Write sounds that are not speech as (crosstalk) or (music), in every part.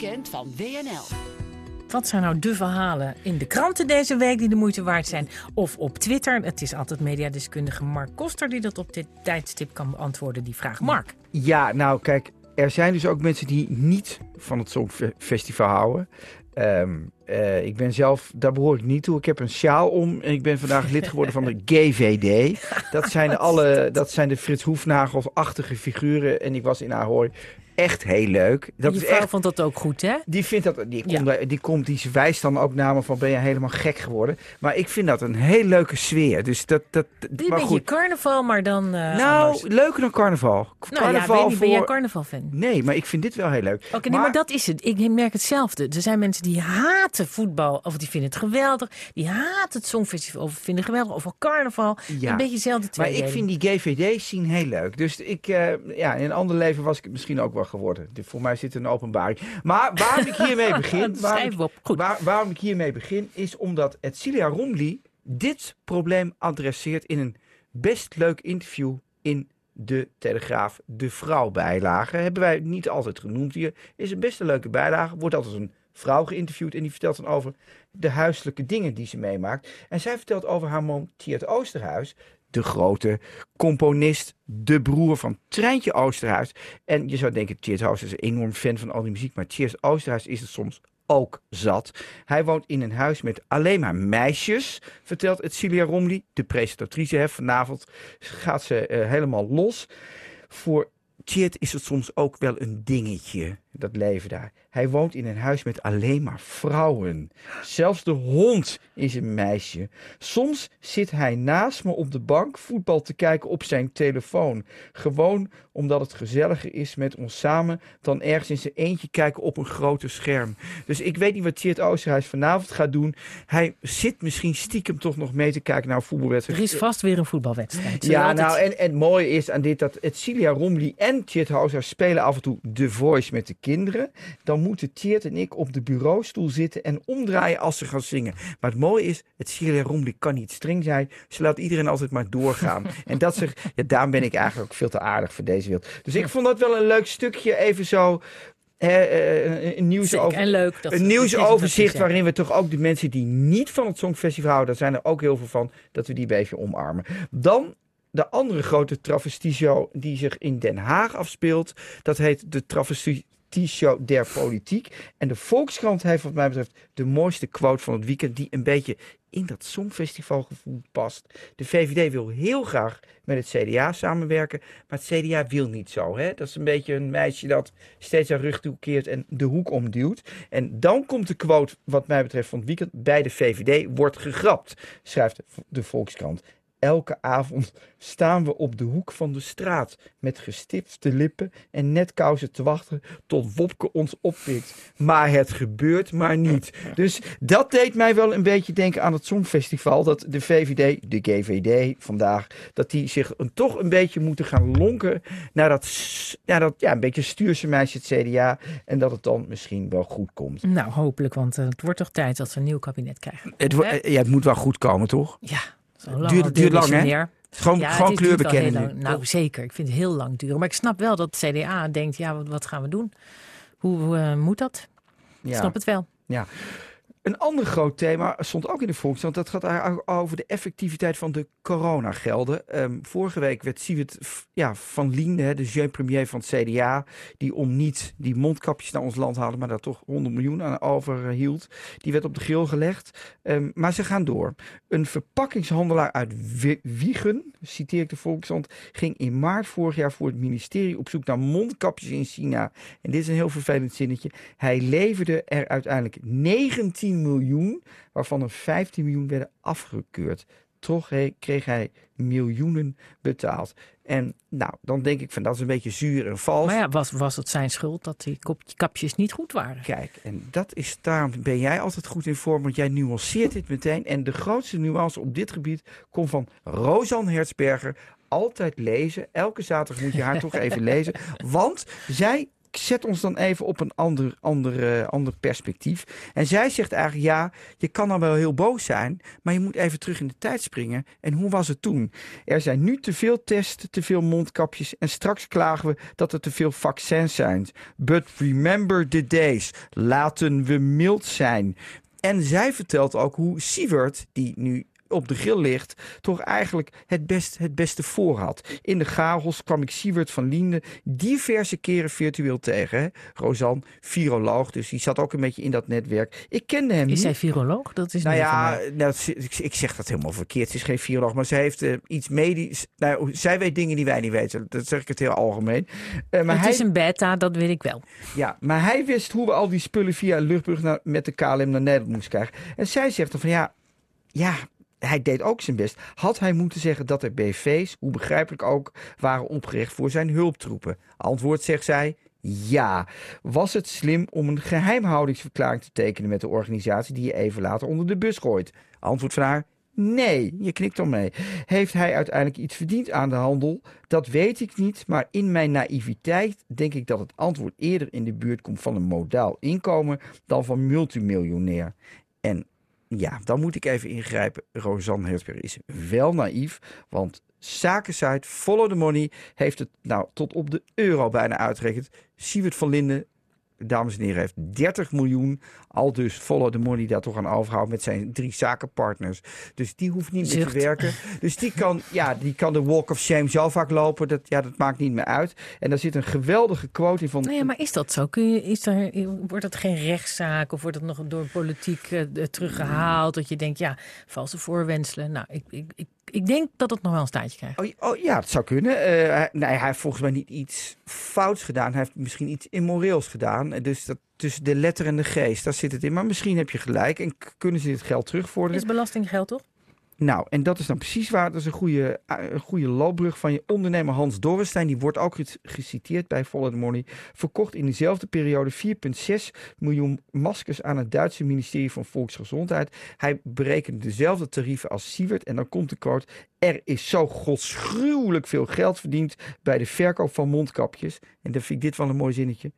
weekend van WNL. Wat zijn nou de verhalen in de kranten deze week die de moeite waard zijn? Of op Twitter? Het is altijd mediadeskundige Mark Koster die dat op dit tijdstip kan beantwoorden, die vraag. Mark. Ja, nou kijk, er zijn dus ook mensen die niet van het Songfestival houden. Ehm, eh, ik ben zelf, daar behoor ik niet toe. Ik heb een sjaal om en ik ben vandaag lid geworden van de (laughs) GVD. Dat zijn, (laughs) de alle, dat zijn de Frits Hoefnagels-achtige figuren. En ik was in Ahoy echt heel leuk. Dat je is vrouw echt, vond dat ook goed, hè? die vindt dat, die komt, Ja. die komt, die wijst dan ook naar me van ben je helemaal gek geworden. Maar ik vind dat een heel leuke sfeer. Dus dat, dat, Een maar beetje goed. carnaval, maar dan eh Nou, anders. leuker dan carnaval. Nou ja, Carnaval weet niet, ben jij voor- carnaval-fan? Nee, maar ik vind dit wel heel leuk. Oké, nee, maar dat is het. Ik merk hetzelfde. Er zijn mensen die haten voetbal, of die vinden het geweldig. Die haten het Songfestival, of vinden het geweldig, of wel carnaval. Ja. Een beetje hetzelfde Maar ik vind die GVD-scene heel leuk. Dus ik, eh, ja, in een ander leven was ik het misschien ook wel geworden. De- Voor mij zit er een openbaring. Maar waarom ik hiermee (laughs) begin, waarom. Goed. waar- waarom ik hiermee begin, is omdat Edcilia Romli dit probleem adresseert in een best leuk interview in de Telegraaf. De vrouw bijlage hebben wij niet altijd genoemd hier. Is een best een leuke bijlage. Wordt altijd een vrouw geïnterviewd en die vertelt dan over de huiselijke dingen die ze meemaakt. En zij vertelt over haar man Tjeerd Oosterhuis, de grote componist, de broer van Treintje Oosterhuis. En je zou denken, Tjeerd Oosterhuis is een enorm fan van al die muziek, maar Tjeerd Oosterhuis is het soms ook zat. Hij woont in een huis met alleen maar meisjes, vertelt Edcilia Romli, de presentatrice. Vanavond gaat ze eh, helemaal los. Voor Tjeerd is het soms ook wel een dingetje, dat leven daar. Hij woont in een huis met alleen maar vrouwen. Zelfs de hond is een meisje. Soms zit hij naast me op de bank voetbal te kijken op zijn telefoon. Gewoon omdat het gezelliger is met ons samen dan ergens in zijn eentje kijken op een grote scherm. Dus ik weet niet wat Tjeerd Oosterhuis vanavond gaat doen. Hij zit misschien stiekem toch nog mee te kijken naar een voetbalwedstrijd. Er is vast weer een voetbalwedstrijd. Ja, nou, en, en het mooie is aan dit dat Edcilia Romli en Tjeerd Houser spelen af en toe The Voice met de kinderen. Dan moeten Tjeerd en ik op de bureaustoel zitten en omdraaien als ze gaan zingen. Maar het mooie is, Edcilia Romli kan niet streng zijn. Ze laat iedereen altijd maar doorgaan. (laughs) en dat ja, daarom ben ik eigenlijk ook veel te aardig voor deze wereld. Dus ik vond dat wel een leuk stukje, even zo... eh, een nieuws en leuk. Dat een is nieuwsoverzicht zegt. waarin we toch ook de mensen die niet van het Songfestival houden, daar zijn er ook heel veel van, dat we die een beetje omarmen. Dan de andere grote travestieshow die zich in Den Haag afspeelt. Dat heet de travestieshow der politiek. En de Volkskrant heeft wat mij betreft de mooiste quote van het weekend, die een beetje in dat Songfestivalgevoel past. De VVD wil heel graag met het CDA samenwerken, maar het CDA wil niet zo. Hè? Dat is een beetje een meisje dat steeds haar rug toekeert en de hoek omduwt. En dan komt de quote, wat mij betreft, van het weekend. Bij de VVD wordt gegrapt, schrijft de Volkskrant. Elke avond staan we op de hoek van de straat met gestipte lippen en netkousen te wachten tot Wopke ons oppikt. Maar het gebeurt maar niet. Dus dat deed mij wel een beetje denken aan het Songfestival. Dat de VVD, de GVD vandaag, dat die zich een, toch een beetje moeten gaan lonken naar dat, naar dat ja, een beetje stuurse meisje het CDA. En dat het dan misschien wel goed komt. Nou, hopelijk, want eh, het wordt toch tijd dat we een nieuw kabinet krijgen. Het, eh, ja, het moet wel goed komen, toch? Ja, lang. Duurt- lang, hè? Gewoon, Ja, gewoon kleur bekennen. Nou, zeker. Ik vind het heel lang duren. Maar ik snap wel dat het CDA denkt, ja, wat, wat gaan we doen? Hoe eh, moet dat? Ik Ja. snap het wel. Een ander groot thema stond ook in de Volkskrant. Dat gaat over de effectiviteit van de coronagelden. Ehm, vorige week werd Siewert ja, van Lien, de jeune-premier van het CDA... die om niet die mondkapjes naar ons land haalde... maar daar toch 100 miljoen aan overhield... die werd op de grill gelegd. Ehm, maar ze gaan door. Een verpakkingshandelaar uit Wi- Wiegen, citeer ik de Volkskrant... ging in maart vorig jaar voor het ministerie op zoek naar mondkapjes in China. En dit is een heel vervelend zinnetje. Hij leverde er uiteindelijk 19 miljoen, waarvan er 15 miljoen werden afgekeurd. Toch kreeg hij miljoenen betaald. En nou, dan denk ik van dat is een beetje zuur en vals. Maar ja, was, was het zijn schuld dat die kop- kapjes niet goed waren? Kijk, en dat is, daarom ben jij altijd goed in vorm, want jij nuanceert dit meteen. En de grootste nuance op dit gebied komt van Rosan Hertzberger. Altijd lezen. Elke zaterdag moet je haar toch even lezen. (laughs) Want zij zet ons dan even op een ander, ander, ander perspectief. En zij zegt eigenlijk, ja, je kan dan wel heel boos zijn, maar je moet even terug in de tijd springen. En hoe was het toen? Er zijn nu te veel testen, te veel mondkapjes en straks klagen we dat er te veel vaccins zijn. But remember the days. Laten we mild zijn. En zij vertelt ook hoe Sievert, die nu op de grill ligt, toch eigenlijk het, best, het beste voor had. In de chaos kwam ik Sievert van Liende diverse keren virtueel tegen. Hè? Rosanne, viroloog, dus die zat ook een beetje in dat netwerk. Ik kende hem Is niet. zij viroloog? Dat is Nou ja, nou, ik, zeg dat helemaal verkeerd. Ze is geen viroloog, maar ze heeft eh, iets medisch. Nou, zij weet dingen die wij niet weten. Dat zeg ik het heel algemeen. Eh, maar het hij, is een beta, dat weet ik wel. ja, maar hij wist hoe we al die spullen via luchtbrug naar, met de KLM naar Nederland moesten krijgen. En zij zegt dan van ja, ja, hij deed ook zijn best. Had hij moeten zeggen dat er BV's, hoe begrijpelijk ook, waren opgericht voor zijn hulptroepen? Antwoord zegt zij. Ja. Was het slim om een geheimhoudingsverklaring te tekenen met de organisatie die je even later onder de bus gooit? Antwoord van haar. Nee, je knikt dan mee. Heeft hij uiteindelijk iets verdiend aan de handel? Dat weet ik niet, maar in mijn naïviteit denk ik dat het antwoord eerder in de buurt komt van een modaal inkomen dan van multimiljonair. En ja, dan moet ik even ingrijpen. Rosanne Hertzberg is wel naïef, want zakensite Follow the Money heeft het nou tot op de euro bijna uitgerekend. Siewert van Linden, dames en heren, heeft 30 miljoen. Al dus Follow the Money daar toch aan overhouden met zijn drie zakenpartners. Dus die hoeft niet meer te werken. Dus die kan, ja, die kan de Walk of Shame zo vaak lopen. Dat, ja, dat maakt niet meer uit. En daar zit een geweldige quote in van... Nou ja, maar is dat zo? Kun je, is er, wordt dat geen rechtszaak of wordt dat nog door politiek eh, teruggehaald? Dat je denkt, ja, valse voorwenselen. Nou, ik, ik, ik, ik denk dat het nog wel een staartje krijgt. Oh, oh ja, het zou kunnen. Eh, hij, nee, hij heeft volgens mij niet iets fouts gedaan. Hij heeft misschien iets immoreels gedaan. Dus dat, tussen de letter en de geest, daar zit het in. Maar misschien heb je gelijk en kunnen ze dit geld terugvorderen. Is belastinggeld toch? Nou, en dat is dan precies waar. Dat is een goede, eh, een goede loopbrug van je ondernemer Hans Dorrestein. Die wordt ook ge- geciteerd bij Follow the Money. Verkocht in dezelfde periode 4,6 miljoen maskers aan het Duitse ministerie van Volksgezondheid. Hij berekende dezelfde tarieven als Siewert. En dan komt de quote. Er is zo godsgruwelijk veel geld verdiend bij de verkoop van mondkapjes. En dan vind ik dit wel een mooi zinnetje.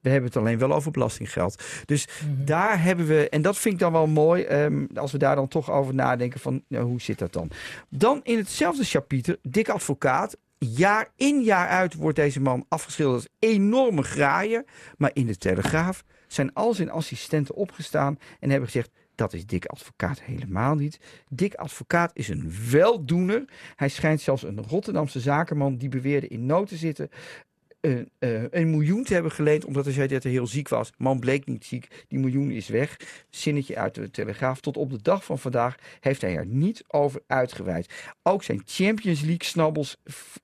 We hebben het alleen wel over belastinggeld. Dus daar hebben we, en dat vind ik dan wel mooi, ehm, als we daar dan toch over nadenken van nou, hoe zit dat dan? Dan in hetzelfde chapiter, Dick Advocaat. Jaar in jaar uit wordt deze man afgeschilderd als enorme graaier. Maar in de Telegraaf zijn al zijn assistenten opgestaan en hebben gezegd... Dat is Dick Advocaat helemaal niet. Dick Advocaat is een weldoener. Hij schijnt zelfs een Rotterdamse zakenman die beweerde in nood te zitten een, eh, een miljoen te hebben geleend omdat hij zei dat hij heel ziek was. Man bleek niet ziek, die miljoen is weg. Zinnetje uit de Telegraaf. Tot op de dag van vandaag heeft hij er niet over uitgeweid. Ook zijn Champions League snabbels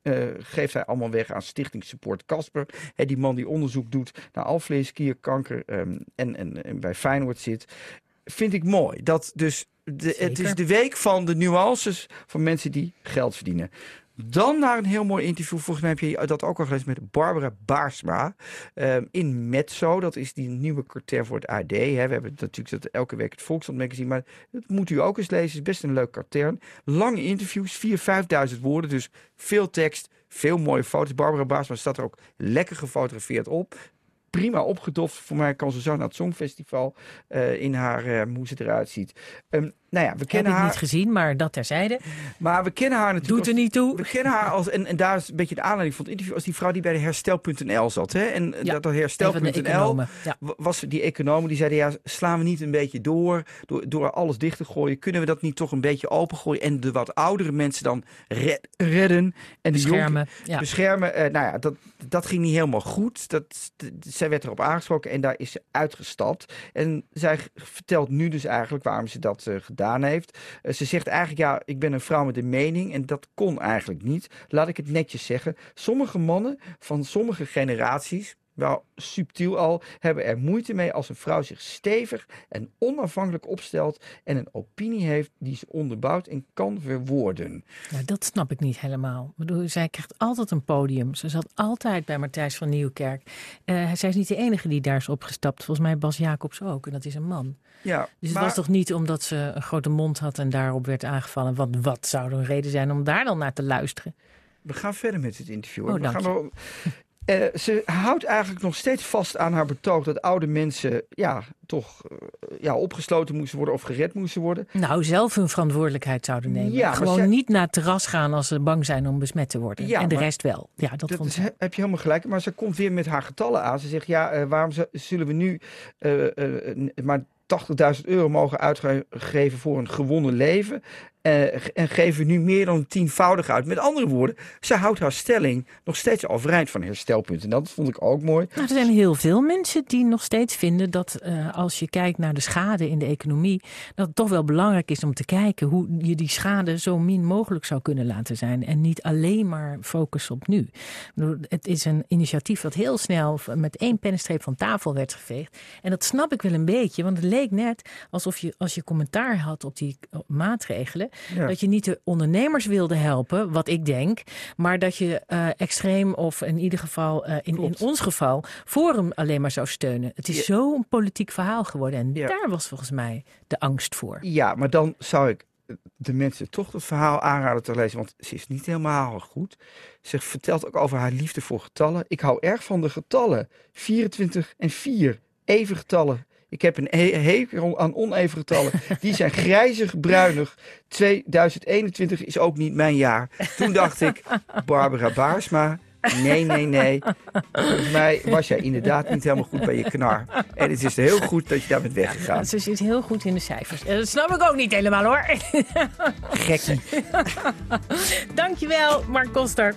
eh, geeft hij allemaal weg aan Stichting Support Casper. Die man die onderzoek doet naar alvleesklierkanker ehm, en, en, en bij Feyenoord zit. Vind ik mooi. Dat dus de, het is de week van de nuances van mensen die geld verdienen. Dan naar een heel mooi interview. Volgens mij heb je dat ook al gelezen met Barbara Baarsma. ehm, in Metzo. Dat is die nieuwe kwartier voor het AD. We hebben natuurlijk dat elke week het Volkskrant magazine. Maar dat moet u ook eens lezen. Het is best een leuk katern. Lange interviews. 4.000, 5.000 woorden. Dus veel tekst. Veel mooie foto's. Barbara Baarsma staat er ook lekker gefotografeerd op. Prima opgedoft. Voor mij kan ze zo naar het Songfestival. eh, in haar, eh, hoe ze eruit ziet. Ehm, nou ja, we Heb kennen ik haar. niet gezien, maar dat terzijde. Maar we kennen haar natuurlijk. Doet er als- niet toe. we kennen haar als, en, en daar is een beetje de aanleiding van het interview, als die vrouw die bij de herstel.nl zat. Hè? En Ja, dat, dat de herstel.nl. Ja. wa- was die economen die zeiden, ja, slaan we niet een beetje door, door, door alles dicht te gooien? Kunnen we dat niet toch een beetje opengooien en de wat oudere mensen dan red- redden? En de jonge- Beschermen. Ja. beschermen. Eh, nou ja, dat, dat ging niet helemaal goed. Dat, d- zij werd erop aangesproken en daar is ze uitgestapt. En zij vertelt nu dus eigenlijk waarom ze dat eh, gedaan heeft. Eh, ze zegt eigenlijk, ja, ik ben een vrouw met een mening en dat kon eigenlijk niet. Laat ik het netjes zeggen. Sommige mannen van sommige generaties, wel subtiel al, hebben er moeite mee als een vrouw zich stevig en onafhankelijk opstelt en een opinie heeft die ze onderbouwt en kan verwoorden. Ja, dat snap ik niet helemaal. Ik bedoel, zij krijgt altijd een podium. Ze zat altijd bij Matthijs van Nieuwkerk. Eh, zij is niet de enige die daar is opgestapt. Volgens mij Bas Jacobs ook. En dat is een man. Ja, Dus het maar- was toch niet omdat ze een grote mond had en daarop werd aangevallen. Want wat zou er een reden zijn om daar dan naar te luisteren? We gaan verder met het interview. Oh, we gaan wel... Eh, ze houdt eigenlijk nog steeds vast aan haar betoog dat oude mensen ja, toch eh, ja, opgesloten moesten worden of gered moesten worden. Nou, zelf hun verantwoordelijkheid zouden nemen. Ja, Gewoon zij- niet naar het terras gaan als ze bang zijn om besmet te worden. Ja, en de rest wel. Ja, dat, Dat vond ze. heb je helemaal gelijk. Maar ze komt weer met haar getallen aan. Ze zegt, ja, eh, waarom zullen we nu maar 80.000 euro mogen uitgeven voor een gewonnen leven? eh, en geven nu meer dan tienvoudig uit. Met andere woorden, ze houdt haar stelling nog steeds overeind van herstelpunt. En dat vond ik ook mooi. Nou, er zijn heel veel mensen die nog steeds vinden dat eh, als je kijkt naar de schade in de economie, dat het toch wel belangrijk is om te kijken hoe je die schade zo min mogelijk zou kunnen laten zijn. En niet alleen maar focussen op nu. Het is een initiatief dat heel snel met één pennenstreep van tafel werd geveegd. En dat snap ik wel een beetje, want het leek net alsof je als je commentaar had op die eh, maatregelen, Ja. dat je niet de ondernemers wilde helpen, wat ik denk, maar dat je eh, extreem of in ieder geval eh, in, in ons geval Forum alleen maar zou steunen. Het is Ja. zo'n politiek verhaal geworden en Ja. daar was volgens mij de angst voor. Ja, maar dan zou ik de mensen toch het verhaal aanraden te lezen, want ze is niet helemaal goed. Ze vertelt ook over haar liefde voor getallen. Ik hou erg van de getallen. 24 en 4, even getallen. Ik heb een he- hekel aan oneven getallen. Die zijn grijzig, bruinig. 2021 is ook niet mijn jaar. Toen dacht ik, Barbara Baarsma, nee, nee, nee. Volgens mij was jij inderdaad niet helemaal goed bij je knar. En het is heel goed dat je daar bent weggegaan. Ze zit heel goed in de cijfers. Eh, Dat snap ik ook niet helemaal hoor. Gekkie. Dankjewel, Mark Koster.